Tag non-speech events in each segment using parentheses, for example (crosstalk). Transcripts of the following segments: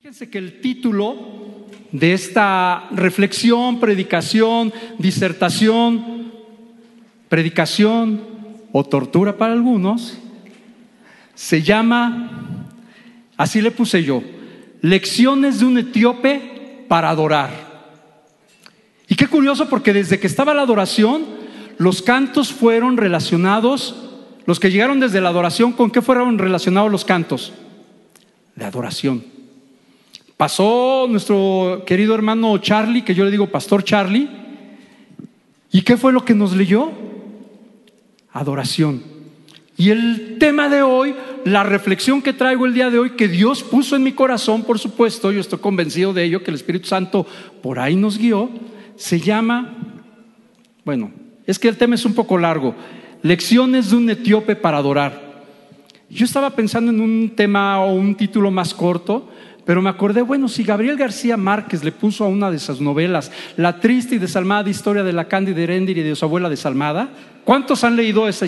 Fíjense que el título de esta reflexión, predicación, disertación, predicación o tortura para algunos, se llama, así le puse yo, Lecciones de un etíope para adorar. Y qué curioso porque desde que estaba la adoración, los cantos fueron relacionados, los que llegaron desde la adoración, ¿con qué fueron relacionados los cantos? De adoración. Pasó nuestro querido hermano Charlie, que yo le digo Pastor Charlie, ¿y qué fue lo que nos leyó? Adoración. Y el tema de hoy, la reflexión que traigo el día de hoy, que Dios puso en mi corazón, por supuesto, yo estoy convencido de ello, que el Espíritu Santo por ahí nos guió, se llama, bueno, es que el tema es un poco largo, lecciones de un etíope para adorar. Yo estaba pensando en un tema o un título más corto, pero me acordé, bueno, si Gabriel García Márquez le puso a una de esas novelas la triste y desalmada historia de la Cándida Herendir y de su abuela desalmada, ¿cuántos han leído esa?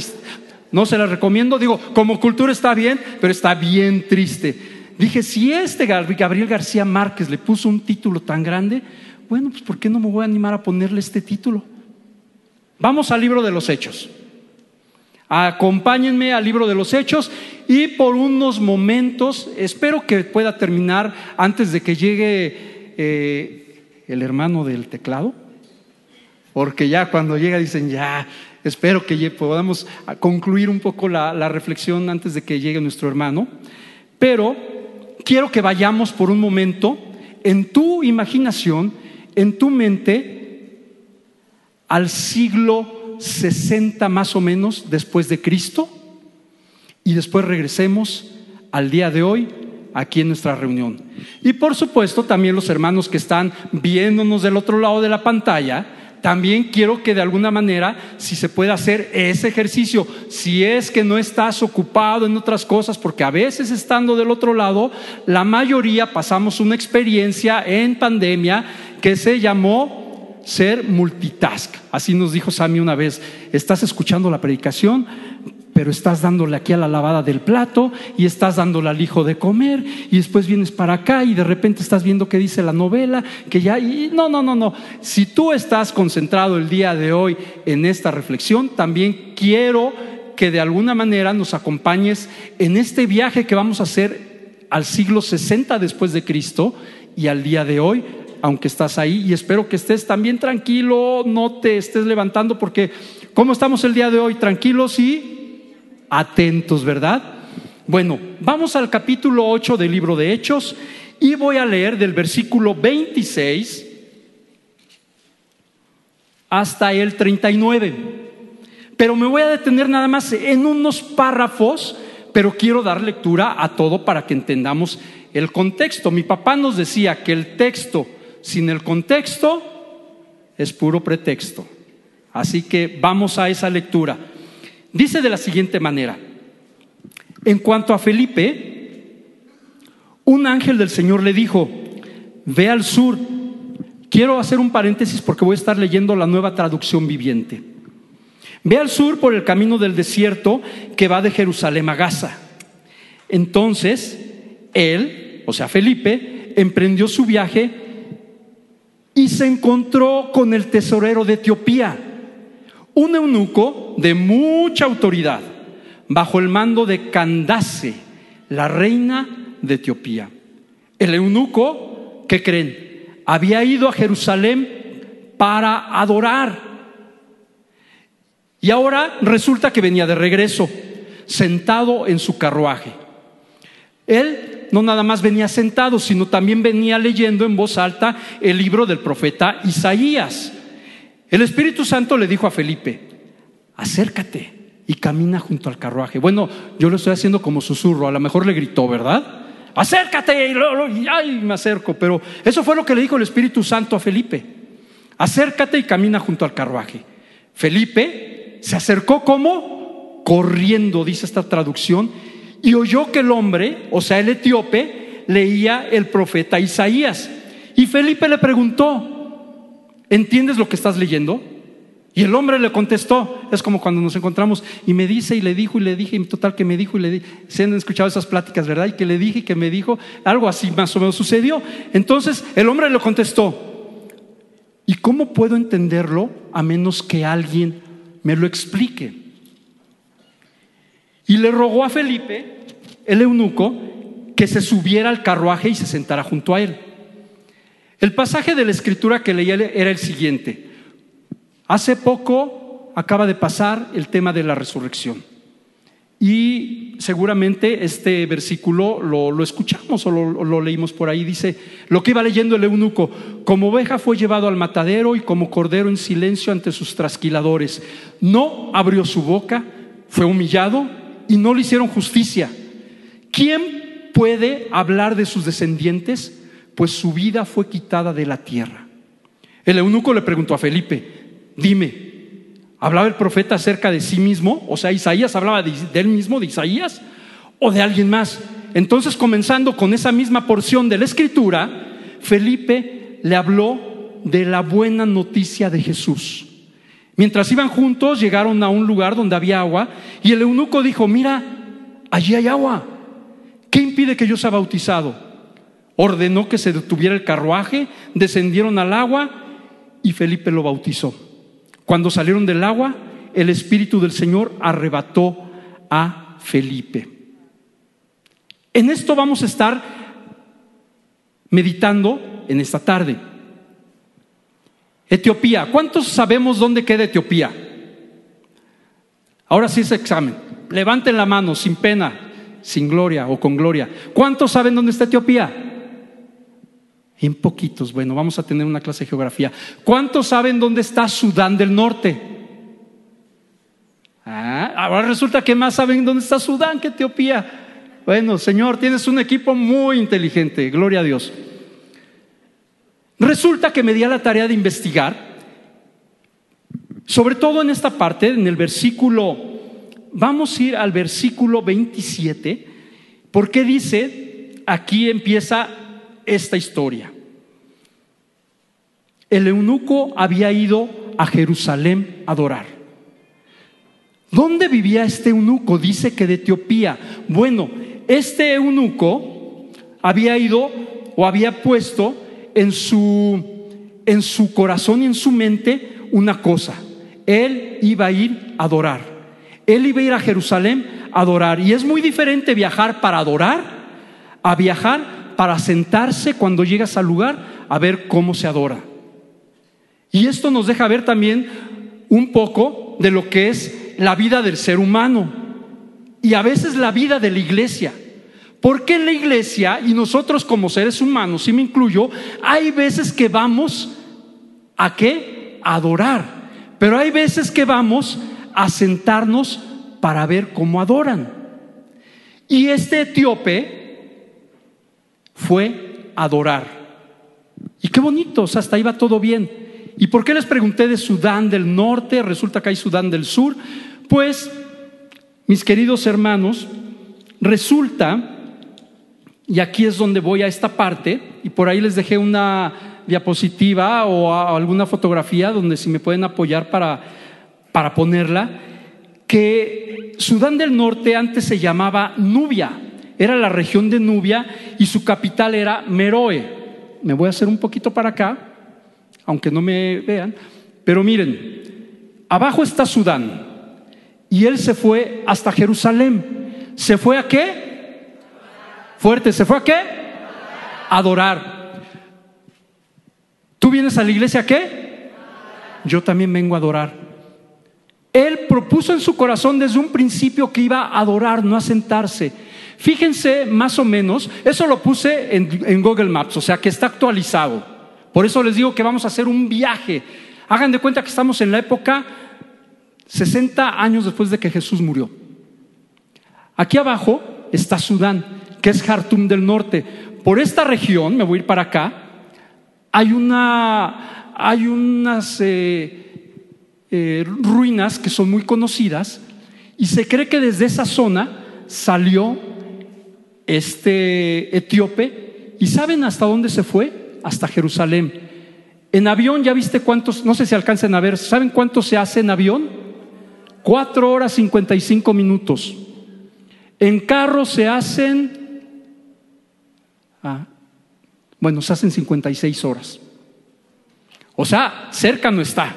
No se la recomiendo, digo, como cultura está bien, pero está bien triste. Dije, si este Gabriel García Márquez le puso un título tan grande, bueno, pues ¿por qué no me voy a animar a ponerle este título? Vamos al libro de los hechos. Acompáñenme al libro de los hechos y por unos momentos, espero que pueda terminar antes de que llegue eh, el hermano del teclado, porque ya cuando llega dicen, ya, espero que podamos concluir un poco la, reflexión antes de que llegue nuestro hermano, pero quiero que vayamos por un momento en tu imaginación, en tu mente, al siglo 60 más o menos después de Cristo y después regresemos al día de hoy aquí en nuestra reunión. Y por supuesto también los hermanos que están viéndonos del otro lado de la pantalla, también quiero que de alguna manera, si se puede hacer ese ejercicio, si es que no estás ocupado en otras cosas, porque a veces estando del otro lado, la mayoría pasamos una experiencia en pandemia que se llamó ser multitask. Así nos dijo Sammy una vez, estás escuchando la predicación, pero estás dándole aquí a la lavada del plato y estás dándole al hijo de comer y después vienes para acá y de repente estás viendo qué dice la novela, que ya... Y no, no, no, no. Si tú estás concentrado el día de hoy en esta reflexión, también quiero que de alguna manera nos acompañes en este viaje que vamos a hacer al siglo 60 después de Cristo y al día de hoy aunque estás ahí, y espero que estés también tranquilo, no te estés levantando, porque ¿cómo estamos el día de hoy? Tranquilos y atentos, ¿verdad? Bueno, vamos al capítulo 8 del libro de Hechos y voy a leer del versículo 26 hasta el 39. Pero me voy a detener nada más en unos párrafos, pero quiero dar lectura a todo para que entendamos el contexto. Mi papá nos decía que el texto sin el contexto es puro pretexto. Así que vamos a esa lectura. Dice de la siguiente manera, en cuanto a Felipe, un ángel del Señor le dijo, ve al sur. Quiero hacer un paréntesis porque voy a estar leyendo la nueva traducción viviente. Ve al sur por el camino del desierto que va de Jerusalén a Gaza. Entonces, él, o sea, Felipe, emprendió su viaje y se encontró con el tesorero de Etiopía, un eunuco de mucha autoridad, bajo el mando de Candace, la reina de Etiopía. El eunuco, ¿qué creen? Había ido a Jerusalén para adorar. Y ahora resulta que venía de regreso, sentado en su carruaje. Él no nada más venía sentado, sino también venía leyendo en voz alta el libro del profeta Isaías. El Espíritu Santo le dijo a Felipe, acércate y camina junto al carruaje. Bueno, yo lo estoy haciendo como susurro, a lo mejor le gritó, ¿verdad? Acércate y, ay, me acerco, pero eso fue lo que le dijo el Espíritu Santo a Felipe. Acércate y camina junto al carruaje. Felipe se acercó como corriendo, dice esta traducción, y oyó que el hombre, o sea, el etíope, leía el profeta Isaías. Y Felipe le preguntó, ¿entiendes lo que estás leyendo? Y el hombre le contestó, es como cuando nos encontramos y me dice y le dijo y le dije, y total que me dijo y le dije, se han escuchado esas pláticas, ¿verdad? Y que le dije y que me dijo, algo así más o menos sucedió. Entonces el hombre le contestó, ¿y cómo puedo entenderlo a menos que alguien me lo explique? Y le rogó a Felipe, el eunuco, que se subiera al carruaje y se sentara junto a él. El pasaje de la escritura que leía era el siguiente. Hace poco acaba de pasar el tema de la resurrección. Y seguramente este versículo lo, escuchamos o lo, leímos por ahí. Dice, lo que iba leyendo el eunuco, como oveja fue llevado al matadero y como cordero en silencio ante sus trasquiladores. No abrió su boca, fue humillado y no le hicieron justicia. ¿Quién puede hablar de sus descendientes? Pues su vida fue quitada de la tierra. El eunuco le preguntó a Felipe, Dime, ¿hablaba el profeta acerca de sí mismo? O sea, Isaías hablaba de, él mismo, de Isaías, o de alguien más. Entonces, comenzando con esa misma porción de la escritura, Felipe le habló de la buena noticia de Jesús. Mientras iban juntos, llegaron a un lugar donde había agua y el eunuco dijo, mira, allí hay agua. ¿Qué impide que yo sea bautizado? Ordenó que se detuviera el carruaje, descendieron al agua y Felipe lo bautizó. Cuando salieron del agua, el Espíritu del Señor arrebató a Felipe. En esto vamos a estar meditando en esta tarde. Etiopía. ¿Cuántos sabemos dónde queda Etiopía? Ahora sí es examen. Levanten la mano sin pena, sin gloria o con gloria. ¿Cuántos saben dónde está Etiopía? En poquitos. Bueno, vamos a tener una clase de geografía. ¿Cuántos saben dónde está Sudán del Norte? Ah, ahora resulta que más saben dónde está Sudán que Etiopía. Bueno, Señor, tienes un equipo muy inteligente. Gloria a Dios. Resulta que me di a la tarea de investigar, sobre todo en esta parte, en el versículo, vamos a ir al versículo 27, porque dice, aquí empieza esta historia. El eunuco había ido a Jerusalén a adorar. ¿Dónde vivía este eunuco? Dice que de Etiopía. Bueno, este eunuco había ido o había puesto en su, en su corazón y en su mente una cosa. Él iba a ir a adorar. Él iba a ir a Jerusalén a adorar. Y es muy diferente viajar para adorar a viajar para sentarse cuando llegas al lugar a ver cómo se adora. Y esto nos deja ver también un poco de lo que es la vida del ser humano y a veces la vida de la iglesia. Porque en la iglesia, y nosotros como seres humanos, si me incluyo, hay veces que vamos a qué? A adorar. Pero hay veces que vamos a sentarnos para ver cómo adoran. Y este etíope fue adorar. Y qué bonito, hasta iba todo bien. ¿Y por qué les pregunté de Sudán del Norte? Resulta que hay Sudán del Sur. Pues, mis queridos hermanos, resulta, y aquí es donde voy a esta parte, y por ahí les dejé una diapositiva o alguna fotografía donde si me pueden apoyar para, para ponerla, que Sudán del Norte antes se llamaba Nubia era la región de Nubia y su capital era Meroe. Me voy a hacer un poquito para acá, aunque no me vean, pero miren, abajo está Sudán y él se fue hasta Jerusalén. ¿Se fue a qué? Fuerte, ¿se fue a qué? Adorar. ¿Tú vienes a la iglesia a qué? Yo también vengo a adorar. Él propuso en su corazón desde un principio que iba a adorar, no a sentarse. Fíjense más o menos, eso lo puse en, Google Maps, o sea que está actualizado. Por eso les digo que vamos a hacer un viaje. Hagan de cuenta que estamos en la época 60 años después de que Jesús murió. Aquí abajo está Sudán, que es Jartum del norte. Por esta región, me voy a ir para acá, hay, una, hay unas eh, eh, ruinas que son muy conocidas y se cree que desde esa zona salió este etíope, ¿y saben hasta dónde se fue? Hasta Jerusalén. En avión, ¿ya viste cuántos? No sé si alcancen a ver. ¿Saben cuánto se hace en avión? Cuatro horas cincuenta y cinco minutos. En carro se hacen, ah, bueno, se hacen 56 horas. O sea, cerca no está.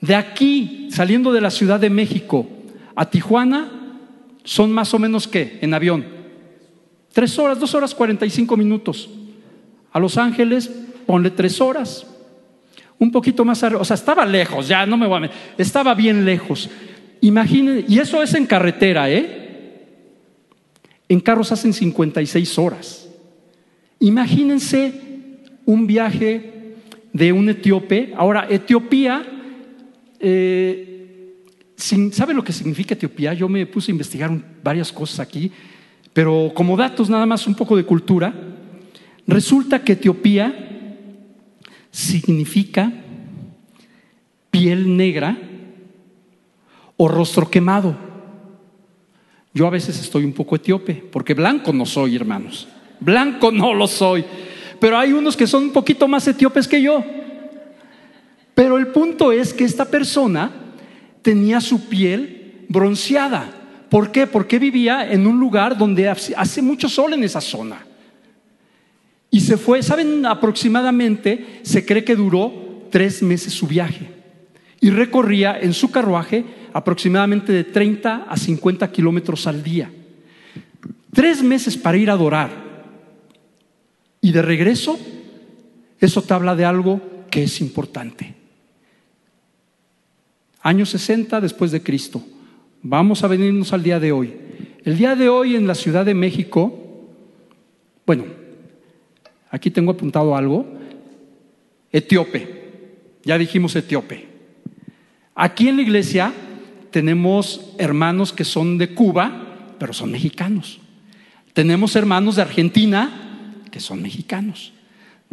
De aquí, saliendo de la Ciudad de México a Tijuana, son más o menos qué en avión. Tres horas, dos horas cuarenta y cinco minutos. A Los Ángeles, ponle tres horas. Un poquito más arriba, o sea, estaba lejos, ya no me voy a meter, estaba bien lejos. Imaginen, y eso es en carretera, ¿eh? En carros hacen 56 horas. Imagínense un viaje de un etíope. Ahora, Etiopía, eh, ¿sabe lo que significa Etiopía? Yo me puse a investigar varias cosas aquí, pero como datos nada más un poco de cultura, resulta que Etiopía significa piel negra o rostro quemado. Yo a veces estoy un poco etíope, porque blanco no soy, hermanos. Blanco no lo soy. Pero hay unos que son un poquito más etíopes que yo. Pero el punto es que esta persona tenía su piel bronceada. ¿Por qué? Porque vivía en un lugar donde hace mucho sol en esa zona. Y se fue, ¿saben? Aproximadamente se cree que duró tres meses su viaje. Y recorría en su carruaje aproximadamente de 30 a 50 kilómetros al día. Tres meses para ir a adorar. Y de regreso, eso te habla de algo que es importante. Año 60 después de Cristo. Vamos a venirnos al día de hoy. El día de hoy en la Ciudad de México, bueno, aquí tengo apuntado algo, etíope. Ya dijimos etíope. Aquí en la iglesia tenemos hermanos que son de Cuba, pero son mexicanos. Tenemos hermanos de Argentina, que son mexicanos.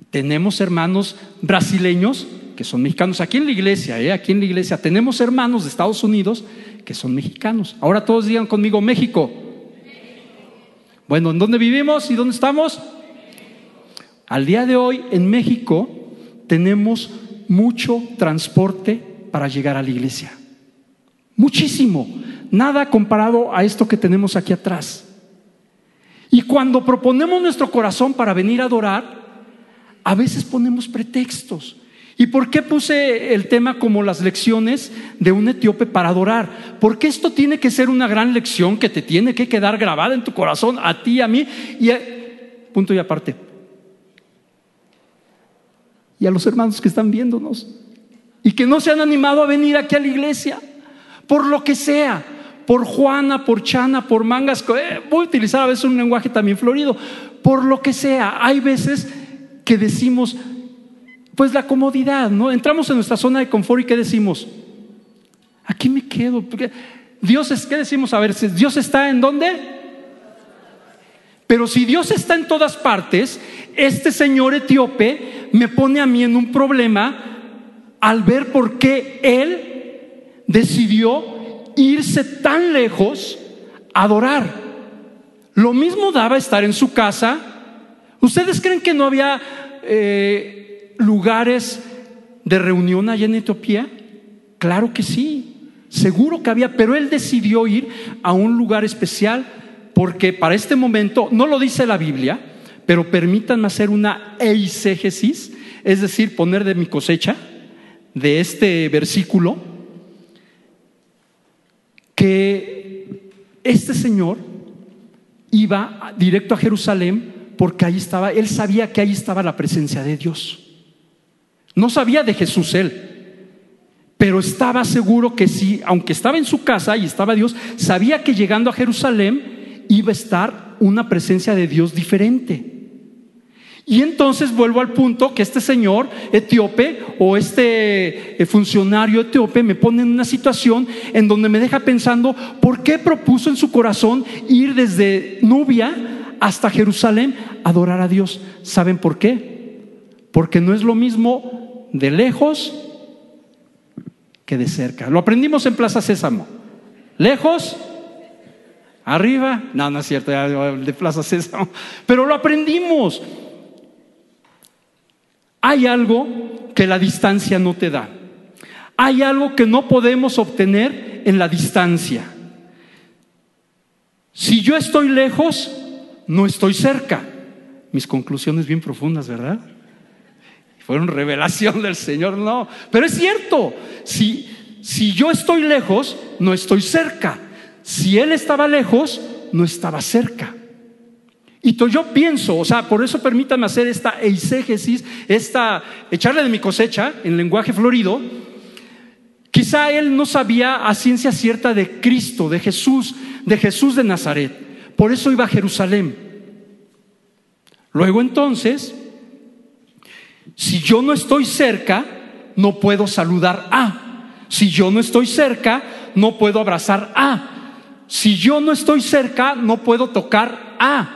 Tenemos hermanos brasileños, que son mexicanos. Aquí en la iglesia, ¿eh? aquí en la iglesia, tenemos hermanos de Estados Unidos, que son mexicanos. Ahora todos digan conmigo, México. Bueno, ¿en dónde vivimos y dónde estamos? Al día de hoy en México tenemos mucho transporte para llegar a la iglesia. Muchísimo. Nada comparado a esto que tenemos aquí atrás. Y cuando proponemos nuestro corazón para venir a adorar, a veces ponemos pretextos. ¿Y por qué puse el tema como las lecciones de un etíope para adorar? Porque esto tiene que ser una gran lección que te tiene que quedar grabada en tu corazón, a ti, a mí, y a, punto y aparte. Y a los hermanos que están viéndonos y que no se han animado a venir aquí a la iglesia por lo que sea, por Juana, por Chana, por mangas, eh, voy a utilizar a veces un lenguaje también florido, por lo que sea. Hay veces que decimos, pues la comodidad, ¿no? Entramos en nuestra zona de confort y ¿qué decimos? Aquí me quedo. Dios es, ¿qué decimos? A ver, ¿Dios está en dónde? Pero si Dios está en todas partes, este señor etíope me pone a mí en un problema al ver por qué Él decidió irse tan lejos a adorar. Lo mismo daba estar en su casa. ¿Ustedes creen que no había eh, lugares de reunión allá en Etiopía? Claro que sí, seguro que había, pero él decidió ir a un lugar especial porque para este momento, no lo dice la Biblia, pero permítanme hacer una eisegesis, es decir, poner de mi cosecha, de este versículo, que este señor iba directo a Jerusalén porque ahí estaba, él sabía que ahí estaba la presencia de Dios. No sabía de Jesús él, pero estaba seguro que sí, aunque estaba en su casa y estaba Dios, sabía que llegando a Jerusalén iba a estar una presencia de Dios diferente. Y entonces vuelvo al punto que este señor etíope o este eh, funcionario etíope me pone en una situación en donde me deja pensando, ¿por qué propuso en su corazón ir desde Nubia hasta Jerusalén a adorar a Dios? ¿Saben por qué? Porque no es lo mismo de lejos que de cerca. Lo aprendimos en Plaza Sésamo. Lejos, arriba, no, no es cierto, de Plaza Sésamo, pero lo aprendimos. hay algo que la distancia no te da. Hay algo que no podemos obtener en la distancia. Si yo estoy lejos, no estoy cerca. Mis conclusiones bien profundas, ¿verdad? Fueron revelación del Señor, no. Pero es cierto, si, si yo estoy lejos, no estoy cerca. Si Él estaba lejos, no estaba cerca. Y yo pienso, o sea, por eso permítame hacer esta eisegesis, esta, echarle de mi cosecha en lenguaje florido. Quizá él no sabía a ciencia cierta de Cristo, de Jesús, de Jesús de Nazaret. Por eso iba a Jerusalén. Luego entonces, si yo no estoy cerca, no puedo saludar a. Si yo no estoy cerca, no puedo abrazar a. Si yo no estoy cerca, no puedo tocar a.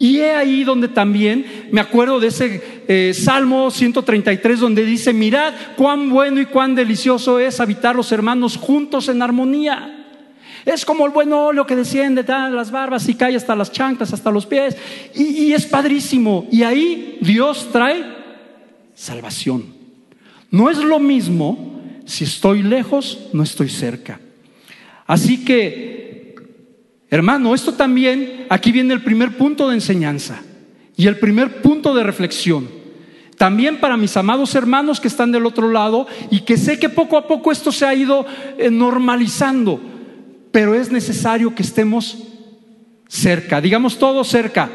Y he ahí donde también me acuerdo de ese eh, Salmo 133 donde dice, mirad cuán bueno y cuán delicioso es habitar los hermanos juntos en armonía. Es como el buen óleo que desciende de las barbas y cae hasta las chanclas, hasta los pies. Y, es padrísimo. Y ahí Dios trae salvación. No es lo mismo si estoy lejos, no estoy cerca. Así que, hermano, esto también, aquí viene el primer punto de enseñanza y el primer punto de reflexión. También para mis amados hermanos que están del otro lado y que sé que poco a poco esto se ha ido eh, normalizando, pero es necesario que estemos cerca, digamos todo cerca,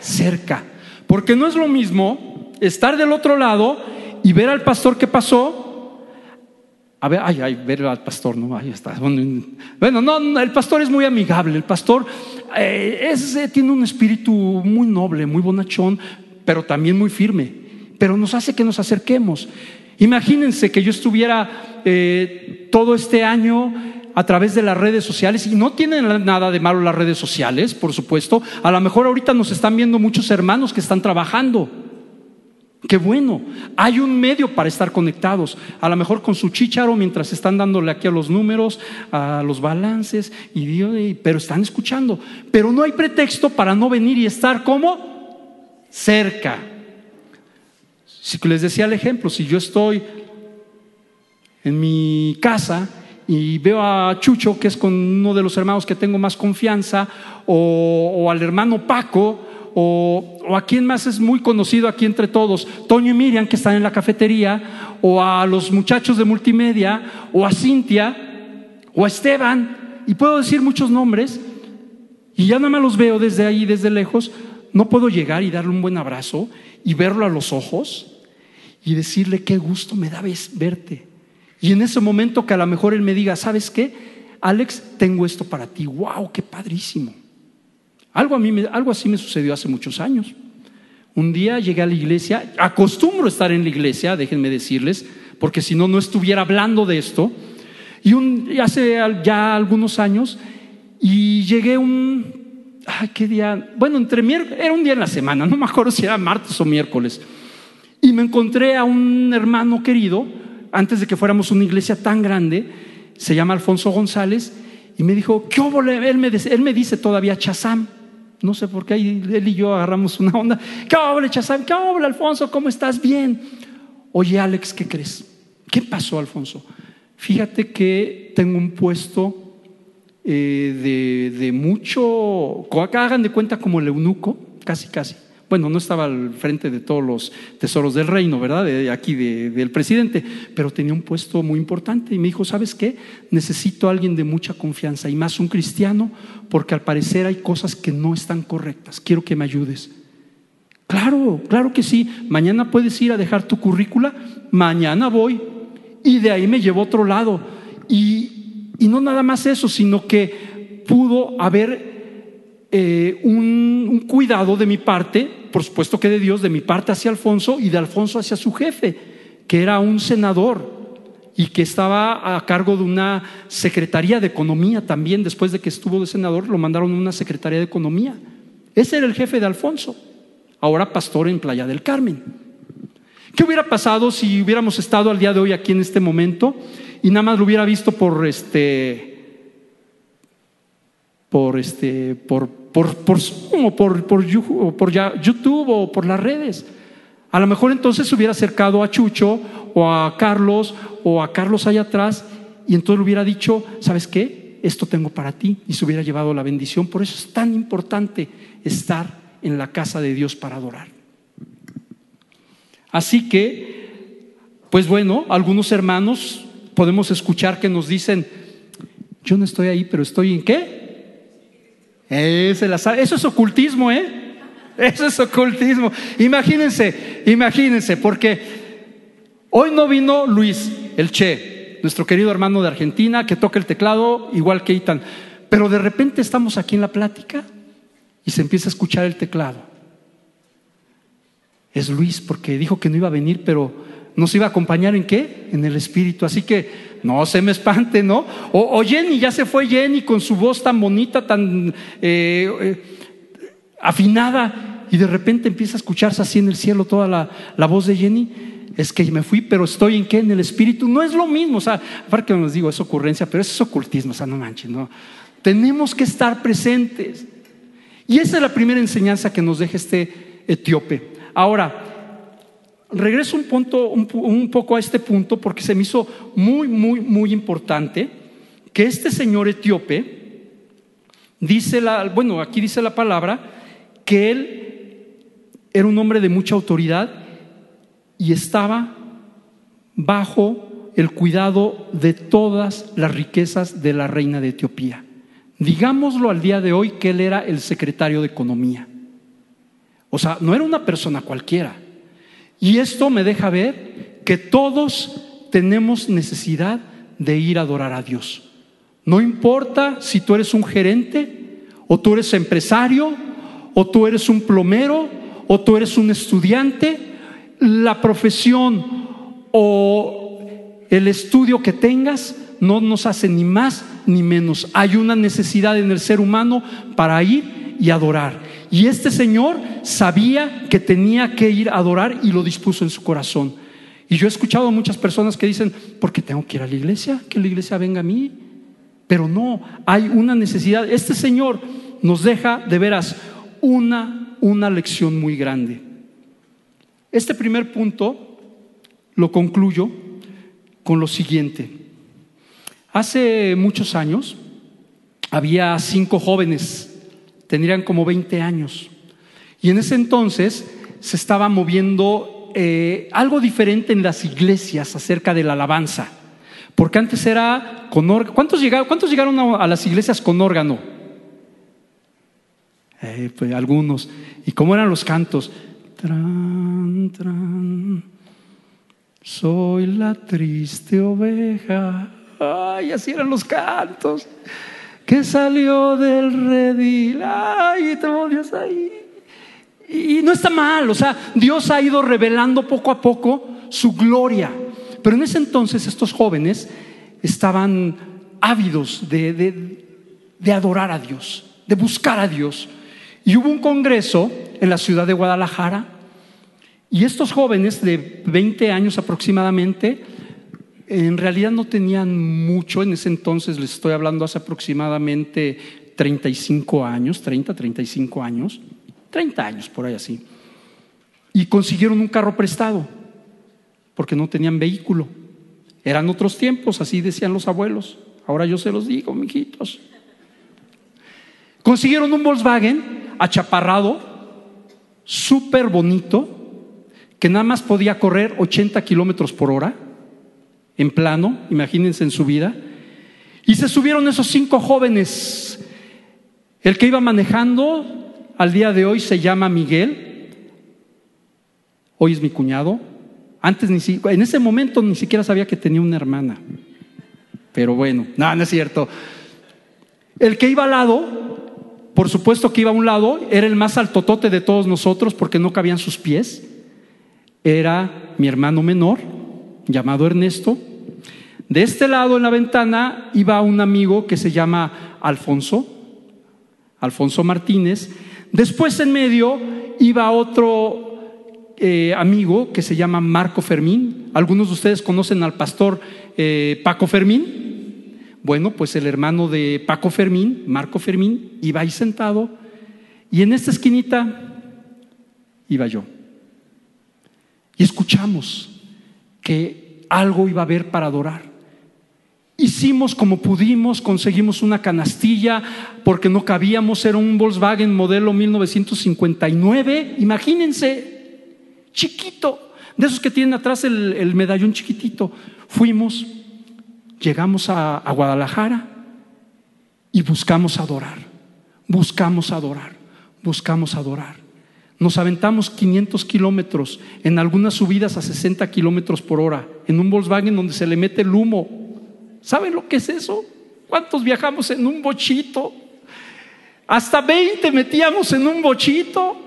cerca, porque no es lo mismo estar del otro lado y ver al pastor que pasó. A ver, ay, ay, ver al pastor, no, ahí está. Bueno, no, el pastor es muy amigable, el pastor eh, eh, tiene un espíritu muy noble, muy bonachón, pero también muy firme, pero nos hace que nos acerquemos. Imagínense que yo estuviera eh, todo este año a través de las redes sociales y no tienen nada de malo las redes sociales, por supuesto. A lo mejor ahorita nos están viendo muchos hermanos que están trabajando Qué bueno, hay un medio para estar conectados, a lo mejor con su chicharo mientras están dándole aquí a los números, a los balances, y, pero están escuchando. Pero no hay pretexto para no venir y estar como cerca. Si les decía el ejemplo, si yo estoy en mi casa y veo a Chucho, que es con uno de los hermanos que tengo más confianza, o al hermano Paco, o, a quién más es muy conocido aquí entre todos, Toño y Miriam que están en la cafetería, o a los muchachos de multimedia, o a Cintia, o a Esteban, y puedo decir muchos nombres, y ya nada más los veo desde ahí, desde lejos, no puedo llegar y darle un buen abrazo y verlo a los ojos y decirle qué gusto me da verte. Y en ese momento que a lo mejor él me diga, ¿sabes qué? Alex, tengo esto para ti. ¡Wow! ¡Qué padrísimo! Algo, a mí, algo así me sucedió hace muchos años. Un día llegué a la iglesia, acostumbro estar en la iglesia, déjenme decirles, porque si no, no estuviera hablando de esto. Y un, hace ya algunos años, y llegué un, ay, ¿qué día? Bueno, entre era un día en la semana, no me acuerdo si era martes o miércoles. Y me encontré a un hermano querido, antes de que fuéramos una iglesia tan grande, se llama Alfonso González, y me dijo, ¿qué me, él me dice todavía Chazam. No sé por qué él y yo agarramos una onda. ¿Qué habla, Chazán? ¿Qué habla, Alfonso? ¿Cómo estás? Bien. Oye, Alex, ¿qué crees? ¿Qué pasó, Alfonso? Fíjate que tengo un puesto eh, de, de mucho. Hagan de cuenta como el eunuco, casi, casi bueno, no estaba al frente de todos los tesoros del reino, ¿verdad? De aquí del presidente, pero tenía un puesto muy importante y me dijo, ¿sabes qué? Necesito a alguien de mucha confianza y más un cristiano porque al parecer hay cosas que no están correctas. Quiero que me ayudes. Claro, claro que sí. Mañana puedes ir a dejar tu currícula, mañana voy y de ahí me llevo a otro lado. Y, y no nada más eso, sino que pudo haber eh, un, cuidado de mi parte, por supuesto que de Dios, de mi parte hacia Alfonso y de Alfonso hacia su jefe, que era un senador y que estaba a cargo de una secretaría de economía también, después de que estuvo de senador, lo mandaron a una secretaría de economía. Ese era el jefe de Alfonso, ahora pastor en Playa del Carmen. ¿Qué hubiera pasado si hubiéramos estado al día de hoy aquí en este momento y nada más lo hubiera visto por este por este por por, por por, por, YouTube o por las redes. A lo mejor entonces se hubiera acercado a Chucho o a Carlos o a Carlos allá atrás y entonces le hubiera dicho, ¿sabes qué? Esto tengo para ti y se hubiera llevado la bendición. Por eso es tan importante estar en la casa de Dios para adorar. Así que, pues bueno, algunos hermanos podemos escuchar que nos dicen, yo no estoy ahí, pero estoy en qué? Eso es ocultismo, ¿eh? Eso es ocultismo. Imagínense, imagínense, porque hoy no vino Luis, el Che, nuestro querido hermano de Argentina, que toca el teclado igual que Itan. Pero de repente estamos aquí en la plática y se empieza a escuchar el teclado es Luis, porque dijo que no iba a venir, pero nos iba a acompañar en qué? En el Espíritu. Así que no se me espante, ¿no? O, Jenny, ya se fue Jenny con su voz tan bonita, tan eh, eh, afinada, y de repente empieza a escucharse así en el cielo toda la, la, voz de Jenny. Es que me fui, pero estoy en qué? En el Espíritu. No es lo mismo, o sea, aparte que nos digo, es ocurrencia, pero es ocultismo, o sea, no manches, ¿no? Tenemos que estar presentes. Y esa es la primera enseñanza que nos deja este etíope. Ahora, regreso un, punto, un, poco a este punto porque se me hizo muy, muy, muy importante que este señor etíope dice la, bueno, aquí dice la palabra que él era un hombre de mucha autoridad y estaba bajo el cuidado de todas las riquezas de la reina de Etiopía. Digámoslo al día de hoy que él era el secretario de Economía. O sea, no era una persona cualquiera. Y esto me deja ver que todos tenemos necesidad de ir a adorar a Dios. No importa si tú eres un gerente, o tú eres empresario, o tú eres un plomero, o tú eres un estudiante, la profesión o el estudio que tengas no nos hace ni más ni menos. Hay una necesidad en el ser humano para ir y adorar. Y este señor sabía que tenía que ir a adorar y lo dispuso en su corazón. Y yo he escuchado a muchas personas que dicen, ¿por qué tengo que ir a la iglesia? Que la iglesia venga a mí. Pero no, hay una necesidad. Este señor nos deja de veras una, una lección muy grande. Este primer punto lo concluyo con lo siguiente. Hace muchos años había cinco jóvenes tendrían como 20 años. Y en ese entonces se estaba moviendo eh, algo diferente en las iglesias acerca de la alabanza. Porque antes era con órgano. ¿Cuántos llegaron, ¿Cuántos llegaron a, las iglesias con órgano? Eh, pues algunos. ¿Y cómo eran los cantos? Tran, tran, soy la triste oveja. Ay, así eran los cantos que salió del redil. Ay, tengo Dios ahí. Y no está mal, o sea, Dios ha ido revelando poco a poco su gloria. Pero en ese entonces estos jóvenes estaban ávidos de, de adorar a Dios, de buscar a Dios. Y hubo un congreso en la ciudad de Guadalajara y estos jóvenes de 20 años aproximadamente en realidad no tenían mucho, en ese entonces les estoy hablando hace aproximadamente 35 años, 30, 35 años, 30 años por ahí así. Y consiguieron un carro prestado, porque no tenían vehículo. Eran otros tiempos, así decían los abuelos. Ahora yo se los digo, mijitos. Consiguieron un Volkswagen achaparrado, súper bonito, que nada más podía correr 80 kilómetros por hora en plano, imagínense en su vida. Y se subieron esos cinco jóvenes. El que iba manejando al día de hoy se llama Miguel. Hoy es mi cuñado. Antes ni en ese momento ni siquiera sabía que tenía una hermana. Pero bueno, no, no es cierto. El que iba al lado, por supuesto que iba a un lado, era el más altotote de todos nosotros porque no cabían sus pies. Era mi hermano menor, llamado Ernesto. De este lado en la ventana iba un amigo que se llama Alfonso, Alfonso Martínez. Después en medio iba otro eh, amigo que se llama Marco Fermín. Algunos de ustedes conocen al pastor eh, Paco Fermín. Bueno, pues el hermano de Paco Fermín, Marco Fermín, iba ahí sentado y en esta esquinita iba yo. y escuchamos que algo iba a haber para adorar. Hicimos como pudimos, conseguimos una canastilla porque no cabíamos, era un Volkswagen modelo 1959, imagínense, chiquito, de esos que tienen atrás el, medallón chiquitito. Fuimos, llegamos a, a Guadalajara y buscamos adorar, buscamos adorar, buscamos adorar. Nos aventamos 500 kilómetros, en algunas subidas a 60 kilómetros por hora, en un Volkswagen donde se le mete el humo. ¿Saben lo que es eso? ¿Cuántos viajamos en un bochito? Hasta 20 metíamos en un bochito.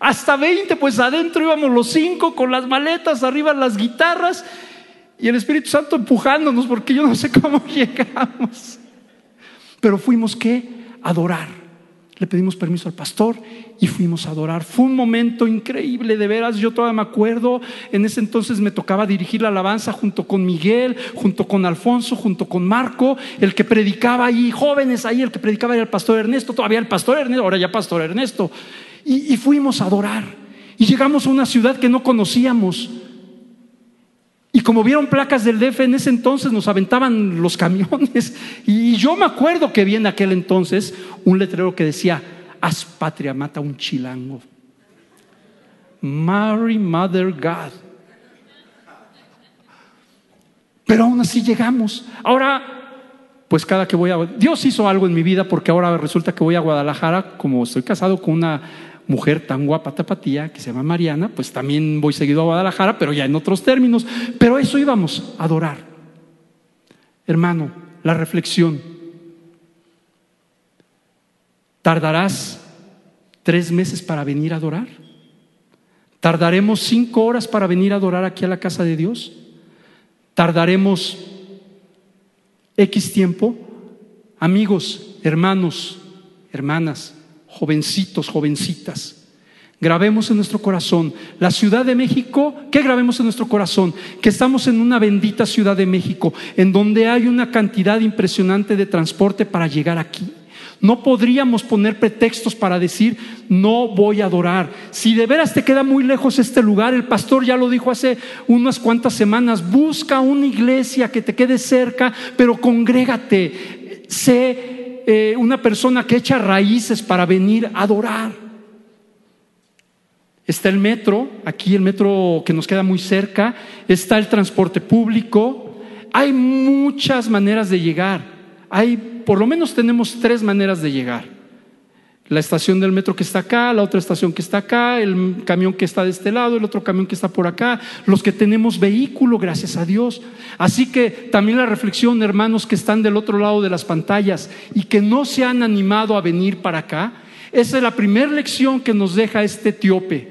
Hasta 20, pues adentro íbamos los cinco con las maletas, arriba las guitarras y el Espíritu Santo empujándonos porque yo no sé cómo (laughs) llegamos. Pero fuimos que adorar le pedimos permiso al pastor y fuimos a adorar. Fue un momento increíble, de veras, yo todavía me acuerdo, en ese entonces me tocaba dirigir la alabanza junto con Miguel, junto con Alfonso, junto con Marco, el que predicaba ahí, jóvenes ahí, el que predicaba era el pastor Ernesto, todavía el pastor Ernesto, ahora ya pastor Ernesto. Y, y fuimos a adorar. Y llegamos a una ciudad que no conocíamos. Y como vieron placas del DF en ese entonces nos aventaban los camiones. (laughs) Y yo me acuerdo que vi en aquel entonces un letrero que decía, haz patria, mata un chilango. Mary Mother God. Pero aún así llegamos. Ahora, pues cada que voy a... Dios hizo algo en mi vida porque ahora resulta que voy a Guadalajara, como estoy casado con una mujer tan guapa tapatía que se llama Mariana, pues también voy seguido a Guadalajara, pero ya en otros términos. Pero eso íbamos a adorar. Hermano, la reflexión. ¿Tardarás tres meses para venir a adorar? ¿Tardaremos cinco horas para venir a adorar aquí a la casa de Dios? ¿Tardaremos X tiempo? Amigos, hermanos, hermanas, jovencitos, jovencitas. Grabemos en nuestro corazón la Ciudad de México, ¿qué grabemos en nuestro corazón? Que estamos en una bendita Ciudad de México, en donde hay una cantidad impresionante de transporte para llegar aquí. No podríamos poner pretextos para decir, no voy a adorar. Si de veras te queda muy lejos este lugar, el pastor ya lo dijo hace unas cuantas semanas, busca una iglesia que te quede cerca, pero congrégate, sé eh, una persona que echa raíces para venir a adorar. Está el metro, aquí el metro que nos queda muy cerca, está el transporte público. Hay muchas maneras de llegar. Hay, por lo menos tenemos tres maneras de llegar la estación del metro que está acá, la otra estación que está acá, el camión que está de este lado, el otro camión que está por acá, los que tenemos vehículo, gracias a Dios. Así que también la reflexión, hermanos que están del otro lado de las pantallas y que no se han animado a venir para acá, esa es la primera lección que nos deja este etíope.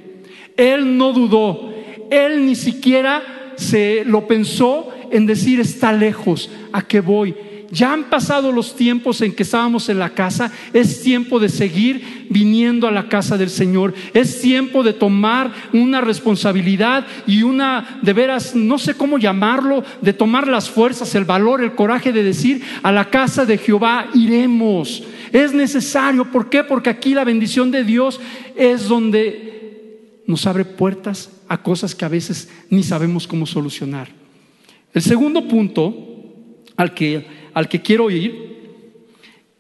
Él no dudó, él ni siquiera se lo pensó en decir está lejos, ¿a qué voy? Ya han pasado los tiempos en que estábamos en la casa, es tiempo de seguir viniendo a la casa del Señor, es tiempo de tomar una responsabilidad y una, de veras, no sé cómo llamarlo, de tomar las fuerzas, el valor, el coraje de decir, a la casa de Jehová iremos. Es necesario, ¿por qué? Porque aquí la bendición de Dios es donde nos abre puertas a cosas que a veces ni sabemos cómo solucionar. El segundo punto al que al que quiero ir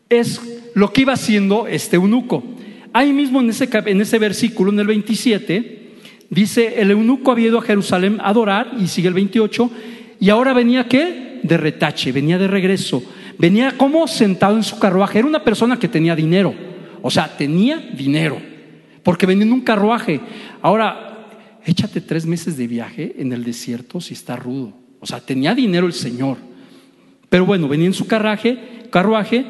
es lo que iba haciendo este eunuco. Ahí mismo en ese, en ese versículo, en el 27, dice, el eunuco había ido a Jerusalén a adorar, y sigue el 28, y ahora venía qué? De retache, venía de regreso, venía como sentado en su carruaje, era una persona que tenía dinero, o sea, tenía dinero, porque venía en un carruaje. Ahora, échate tres meses de viaje en el desierto si está rudo, o sea, tenía dinero el Señor. Pero bueno, venía en su carruaje, carruaje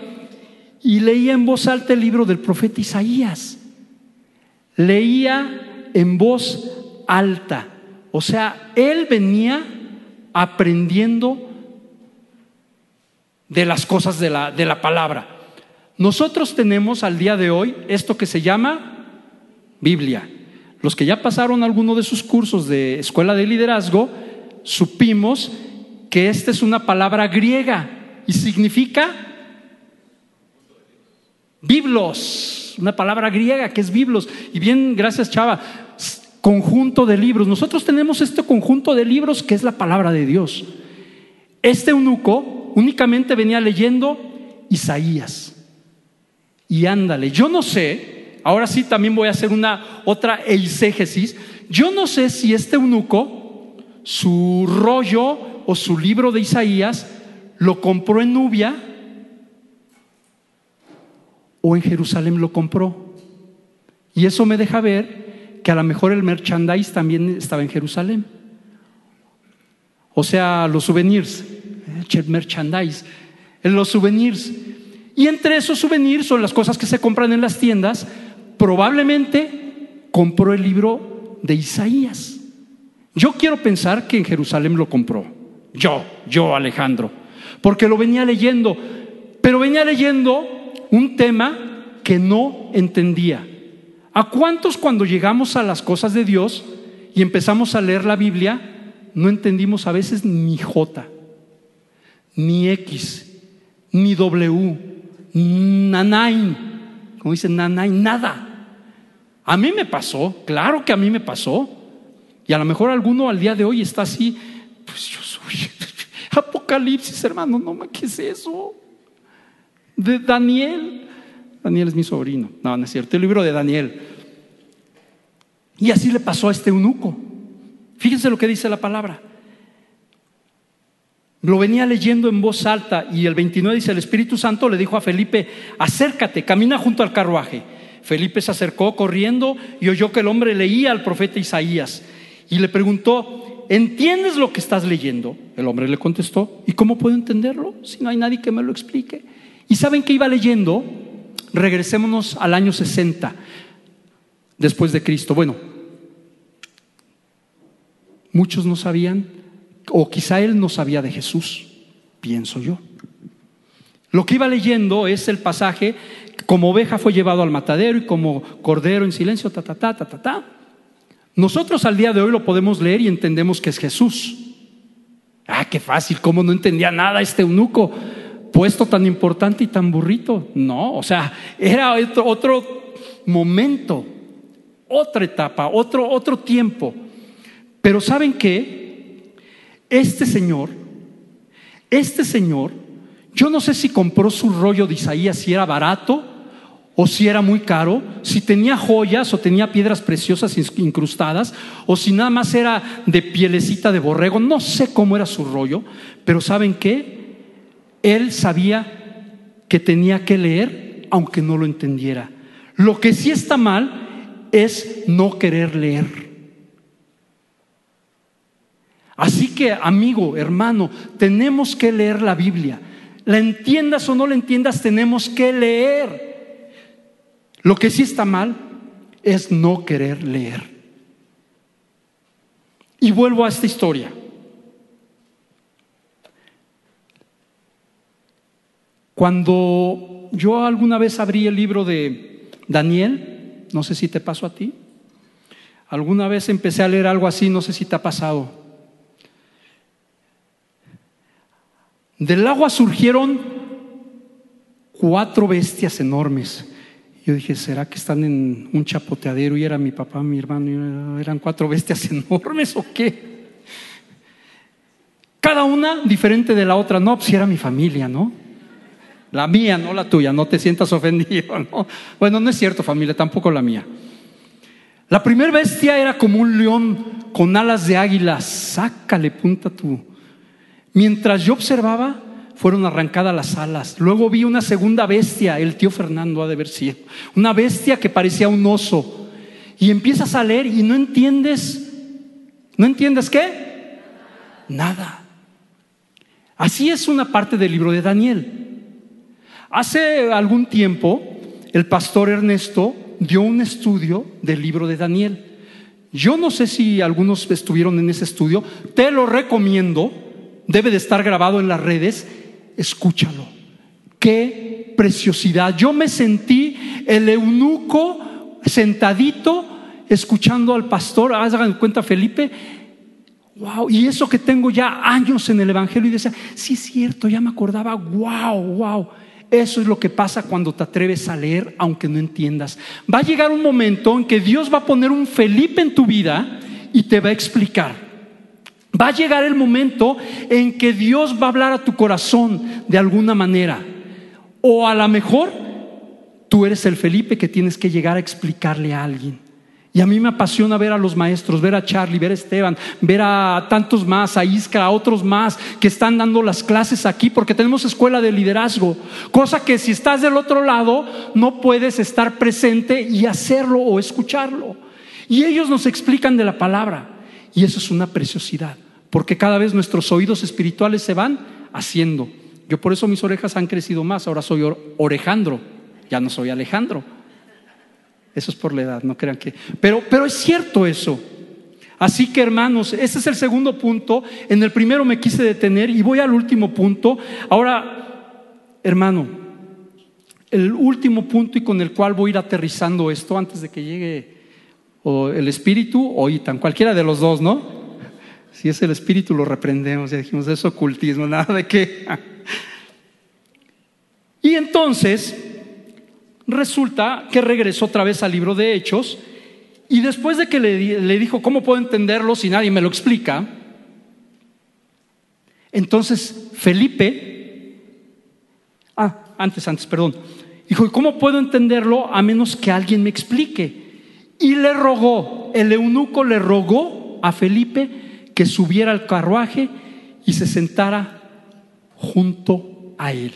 y leía en voz alta el libro del profeta Isaías. Leía en voz alta. O sea, él venía aprendiendo de las cosas de la, de la palabra. Nosotros tenemos al día de hoy esto que se llama Biblia. Los que ya pasaron alguno de sus cursos de escuela de liderazgo, supimos que esta es una palabra griega y significa biblos, una palabra griega que es biblos. Y bien, gracias Chava, conjunto de libros. Nosotros tenemos este conjunto de libros que es la palabra de Dios. Este eunuco únicamente venía leyendo Isaías. Y ándale, yo no sé, ahora sí también voy a hacer una otra eisegesis. Yo no sé si este eunuco, su rollo o su libro de Isaías, lo compró en Nubia o en Jerusalén lo compró. Y eso me deja ver que a lo mejor el merchandise también estaba en Jerusalén. O sea, los souvenirs, el merchandise, los souvenirs. Y entre esos souvenirs son las cosas que se compran en las tiendas. Probablemente compró el libro de Isaías. Yo quiero pensar que en Jerusalén lo compró. Yo, yo Alejandro. Porque lo venía leyendo. Pero venía leyendo un tema que no entendía. ¿A cuántos cuando llegamos a las cosas de Dios y empezamos a leer la Biblia, no entendimos a veces ni J, ni X, ni W, nanain, como dicen nanain, nada. A mí me pasó, claro que a mí me pasó. Y a lo mejor alguno al día de hoy está así, pues yo soy (laughs) Apocalipsis, hermano, no, ¿qué es eso? De Daniel. Daniel es mi sobrino. No, no es cierto. El libro de Daniel. Y así le pasó a este eunuco. Fíjense lo que dice la palabra. Lo venía leyendo en voz alta y el 29 dice, el Espíritu Santo le dijo a Felipe, acércate, camina junto al carruaje. Felipe se acercó corriendo y oyó que el hombre leía al profeta Isaías y le preguntó, ¿entiendes lo que estás leyendo? El hombre le contestó, ¿y cómo puedo entenderlo si no hay nadie que me lo explique? ¿Y saben qué iba leyendo? regresémonos al año 60 después de Cristo. Bueno, muchos no sabían, o quizá él no sabía de Jesús, pienso yo. Lo que iba leyendo es el pasaje, como oveja fue llevado al matadero y como cordero en silencio, ta, ta, ta, ta, ta, ta. Nosotros al día de hoy lo podemos leer y entendemos que es Jesús. Ah, qué fácil, cómo no entendía nada este eunuco puesto tan importante y tan burrito. No, o sea, era otro, momento, otra etapa, otro, otro tiempo. Pero ¿saben qué? Este señor, este señor, yo no sé si compró su rollo de Isaías, si era barato o si era muy caro, si tenía joyas o tenía piedras preciosas incrustadas, o si nada más era de pielecita de borrego, no sé cómo era su rollo, pero ¿saben qué? Él sabía que tenía que leer aunque no lo entendiera. Lo que sí está mal es no querer leer. Así que, amigo, hermano, tenemos que leer la Biblia. La entiendas o no la entiendas, tenemos que leer. Lo que sí está mal es no querer leer. Y vuelvo a esta historia. Cuando yo alguna vez abrí el libro de Daniel, no sé si te pasó a ti, alguna vez empecé a leer algo así, no sé si te ha pasado. Del agua surgieron cuatro bestias enormes. Yo dije, ¿será que están en un chapoteadero y era mi papá, mi hermano, eran cuatro bestias (laughs) enormes o qué? Cada una diferente de la otra, no, pues si era mi familia, ¿no? La mía, no la tuya, no te sientas ofendido. (laughs) ¿no? Bueno, no es cierto familia, tampoco la mía. La primera bestia era como un león con alas de águila. Sácale punta tú. Mientras yo observaba, fueron arrancadas las alas. Luego vi una segunda bestia, el tío Fernando ha de haber sido. Una bestia que parecía un oso. Y empiezas a leer y no entiendes. ¿No entiendes qué? Nada. Así es una parte del libro de Daniel. Hace algún tiempo, el pastor Ernesto dio un estudio del libro de Daniel. Yo no sé si algunos estuvieron en ese estudio, te lo recomiendo, debe de estar grabado en las redes, escúchalo. Qué preciosidad. Yo me sentí el eunuco sentadito escuchando al pastor, hagan cuenta Felipe, wow, y eso que tengo ya años en el Evangelio y decía, sí es cierto, ya me acordaba, wow, wow. Eso es lo que pasa cuando te atreves a leer aunque no entiendas. Va a llegar un momento en que Dios va a poner un Felipe en tu vida y te va a explicar. Va a llegar el momento en que Dios va a hablar a tu corazón de alguna manera. O a lo mejor tú eres el Felipe que tienes que llegar a explicarle a alguien. Y a mí me apasiona ver a los maestros, ver a Charlie, ver a Esteban, ver a tantos más, a Iskra, a otros más que están dando las clases aquí, porque tenemos escuela de liderazgo. Cosa que si estás del otro lado, no puedes estar presente y hacerlo o escucharlo. Y ellos nos explican de la palabra. Y eso es una preciosidad, porque cada vez nuestros oídos espirituales se van haciendo. Yo por eso mis orejas han crecido más. Ahora soy orejandro, ya no soy Alejandro. Eso es por la edad, no crean que. Pero, pero es cierto eso. Así que hermanos, ese es el segundo punto. En el primero me quise detener y voy al último punto. Ahora, hermano, el último punto y con el cual voy a ir aterrizando esto antes de que llegue el espíritu o Itan, cualquiera de los dos, ¿no? Si es el espíritu lo reprendemos, ya dijimos, es ocultismo, (laughs) nada de qué. Y entonces, resulta que regresó otra vez al libro de Hechos y después de que le, dijo, ¿cómo puedo entenderlo si nadie me lo explica? Entonces Felipe, ah, antes, antes, perdón, dijo, ¿cómo puedo entenderlo a menos que alguien me explique? Y le rogó, el eunuco le rogó a Felipe que subiera al carruaje y se sentara junto a él.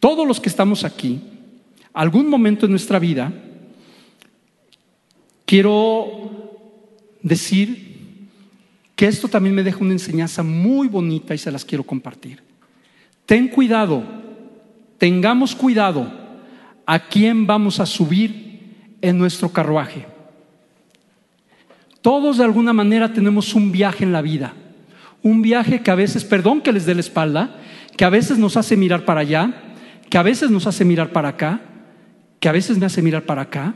Todos los que estamos aquí, algún momento en nuestra vida, quiero decir que esto también me deja una enseñanza muy bonita y se las quiero compartir. Ten cuidado, tengamos cuidado a quién vamos a subir en nuestro carruaje. Todos de alguna manera tenemos un viaje en la vida, un viaje que a veces, perdón que les dé la espalda, que a veces nos hace mirar para allá, que a veces nos hace mirar para acá, que a veces me hace mirar para acá,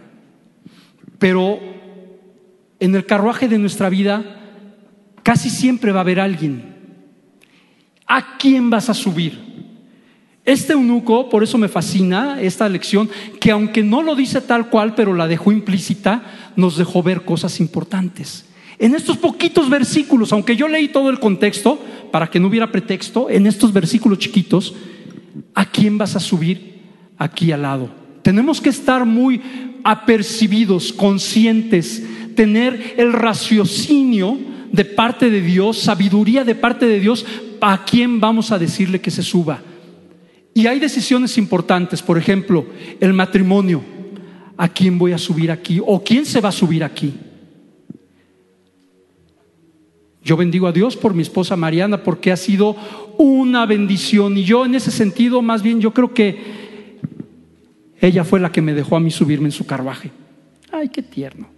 pero en el carruaje de nuestra vida casi siempre va a haber alguien. ¿A quién vas a subir? Este eunuco, por eso me fascina esta lección, que aunque no lo dice tal cual, pero la dejó implícita, nos dejó ver cosas importantes. En estos poquitos versículos, aunque yo leí todo el contexto, para que no hubiera pretexto, en estos versículos chiquitos, ¿a quién vas a subir aquí al lado? Tenemos que estar muy apercibidos, conscientes, tener el raciocinio de parte de Dios, sabiduría de parte de Dios, a quién vamos a decirle que se suba. Y hay decisiones importantes, por ejemplo, el matrimonio. ¿A quién voy a subir aquí? ¿O quién se va a subir aquí? Yo bendigo a Dios por mi esposa Mariana porque ha sido una bendición. Y yo en ese sentido, más bien, yo creo que ella fue la que me dejó a mí subirme en su carruaje. Ay, qué tierno.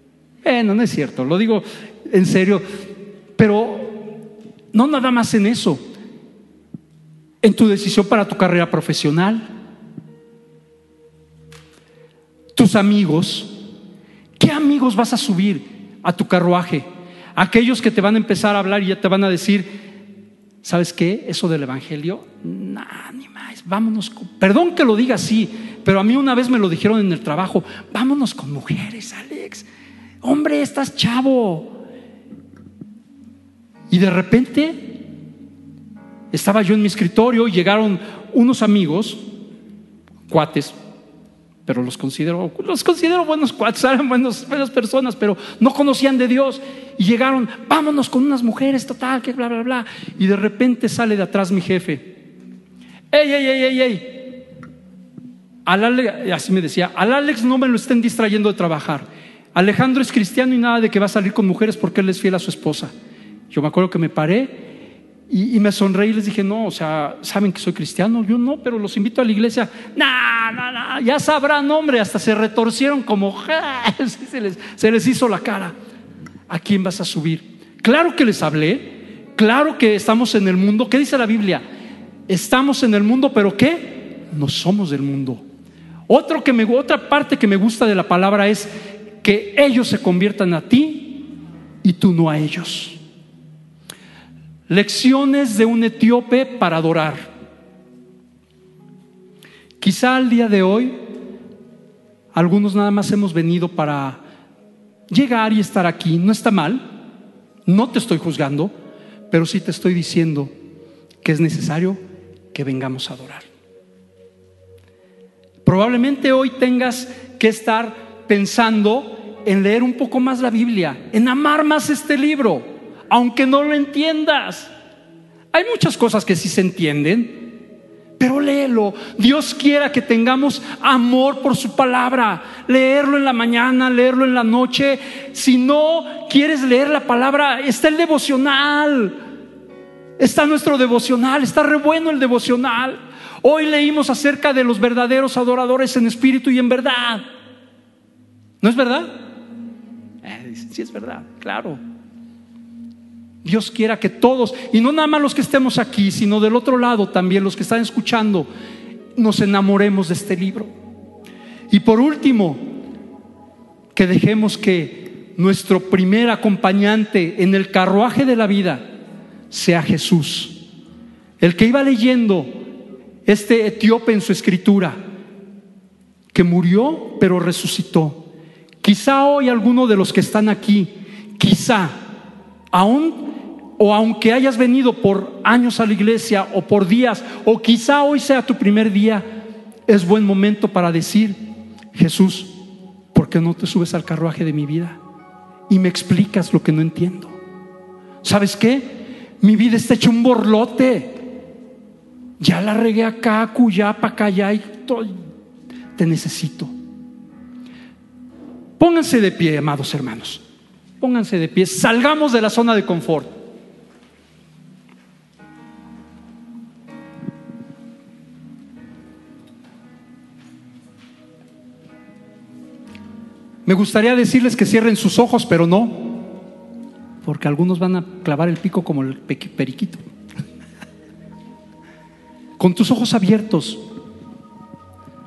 Bueno, no es cierto, lo digo en serio. Pero no nada más en eso. En tu decisión para tu carrera profesional. Tus amigos. ¿Qué amigos vas a subir a tu carruaje? Aquellos que te van a empezar a hablar y ya te van a decir, ¿sabes qué? Eso del Evangelio, nah, ni más, vámonos. Perdón que lo diga así, pero a mí una vez me lo dijeron en el trabajo, vámonos con mujeres, Alex. Hombre, estás chavo. Y de repente estaba yo en mi escritorio y llegaron unos amigos, cuates, pero los considero, los considero buenos cuates, (laughs) eran buenos, buenas personas, pero no conocían de Dios. Y llegaron, vámonos con unas mujeres, total, que bla, bla, bla. Y de repente sale de atrás mi jefe. ¡Ey, ey, ey, ey, ey! Al así me decía, al Alex no me lo estén distrayendo de trabajar. Alejandro es cristiano y nada de que va a salir con mujeres porque él es fiel a su esposa. Yo me acuerdo que me paré y, me sonreí y les dije, no, o sea, ¿saben que soy cristiano? Yo no, pero los invito a la iglesia. No, no, no, ya sabrán, hombre, hasta se retorcieron como, (laughs) se les, se les hizo la cara. ¿A quién vas a subir? Claro que les hablé, claro que estamos en el mundo. ¿Qué dice la Biblia? Estamos en el mundo, pero ¿qué? No somos del mundo. Otro que me, otra parte que me gusta de la palabra es que ellos se conviertan a ti y tú no a ellos. Lecciones de un etíope para adorar. Quizá al día de hoy, algunos nada más hemos venido para llegar y estar aquí. No está mal, no te estoy juzgando, pero sí te estoy diciendo que es necesario que vengamos a adorar. Probablemente hoy tengas que estar pensando en leer un poco más la Biblia, en amar más este libro, aunque no lo entiendas. Hay muchas cosas que sí se entienden, pero léelo. Dios quiera que tengamos amor por su palabra. Leerlo en la mañana, leerlo en la noche. Si no quieres leer la palabra, está el devocional. Está nuestro devocional, está re bueno el devocional. Hoy leímos acerca de los verdaderos adoradores en espíritu y en verdad. ¿No es verdad? Eh, sí es verdad, claro. Dios quiera que todos, y no nada más los que estemos aquí, sino del otro lado también, los que están escuchando, nos enamoremos de este libro. Y por último, que dejemos que nuestro primer acompañante en el carruaje de la vida sea Jesús. El que iba leyendo este etíope en su escritura, que murió pero resucitó. Quizá hoy alguno de los que están aquí, quizá, aún o aunque hayas venido por años a la iglesia o por días, o quizá hoy sea tu primer día, es buen momento para decir, Jesús, ¿por qué no te subes al carruaje de mi vida y me explicas lo que no entiendo? ¿Sabes qué? Mi vida está hecha un borlote. Ya la regué acá, cuyá, para acá, ya y te necesito. Pónganse de pie, amados hermanos. Pónganse de pie. Salgamos de la zona de confort. Me gustaría decirles que cierren sus ojos, pero no, porque algunos van a clavar el pico como el periquito. (laughs) Con tus ojos abiertos,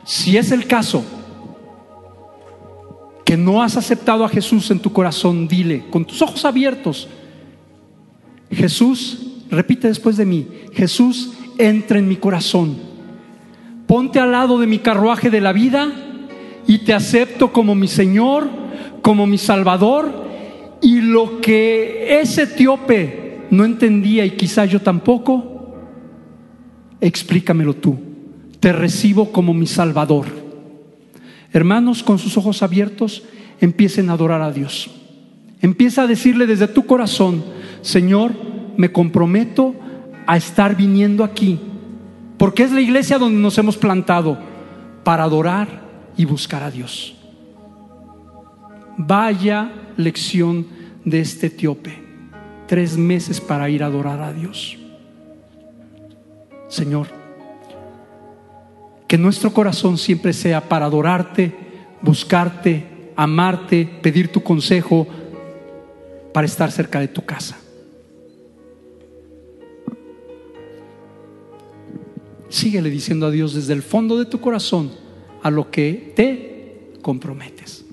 si es el caso que no has aceptado a Jesús en tu corazón, dile, con tus ojos abiertos, Jesús, repite después de mí, Jesús, entra en mi corazón, ponte al lado de mi carruaje de la vida y te acepto como mi Señor, como mi Salvador. Y lo que ese etíope no entendía y quizá yo tampoco, explícamelo tú. Te recibo como mi Salvador. Hermanos, con sus ojos abiertos, empiecen a adorar a Dios. Empieza a decirle desde tu corazón, Señor, me comprometo a estar viniendo aquí, porque es la iglesia donde nos hemos plantado para adorar y buscar a Dios. Vaya lección de este etíope. Tres meses para ir a adorar a Dios. Señor, que nuestro corazón siempre sea para adorarte, buscarte, amarte, pedir tu consejo, para estar cerca de tu casa. Síguele diciendo a Dios desde el fondo de tu corazón, a lo que te comprometes.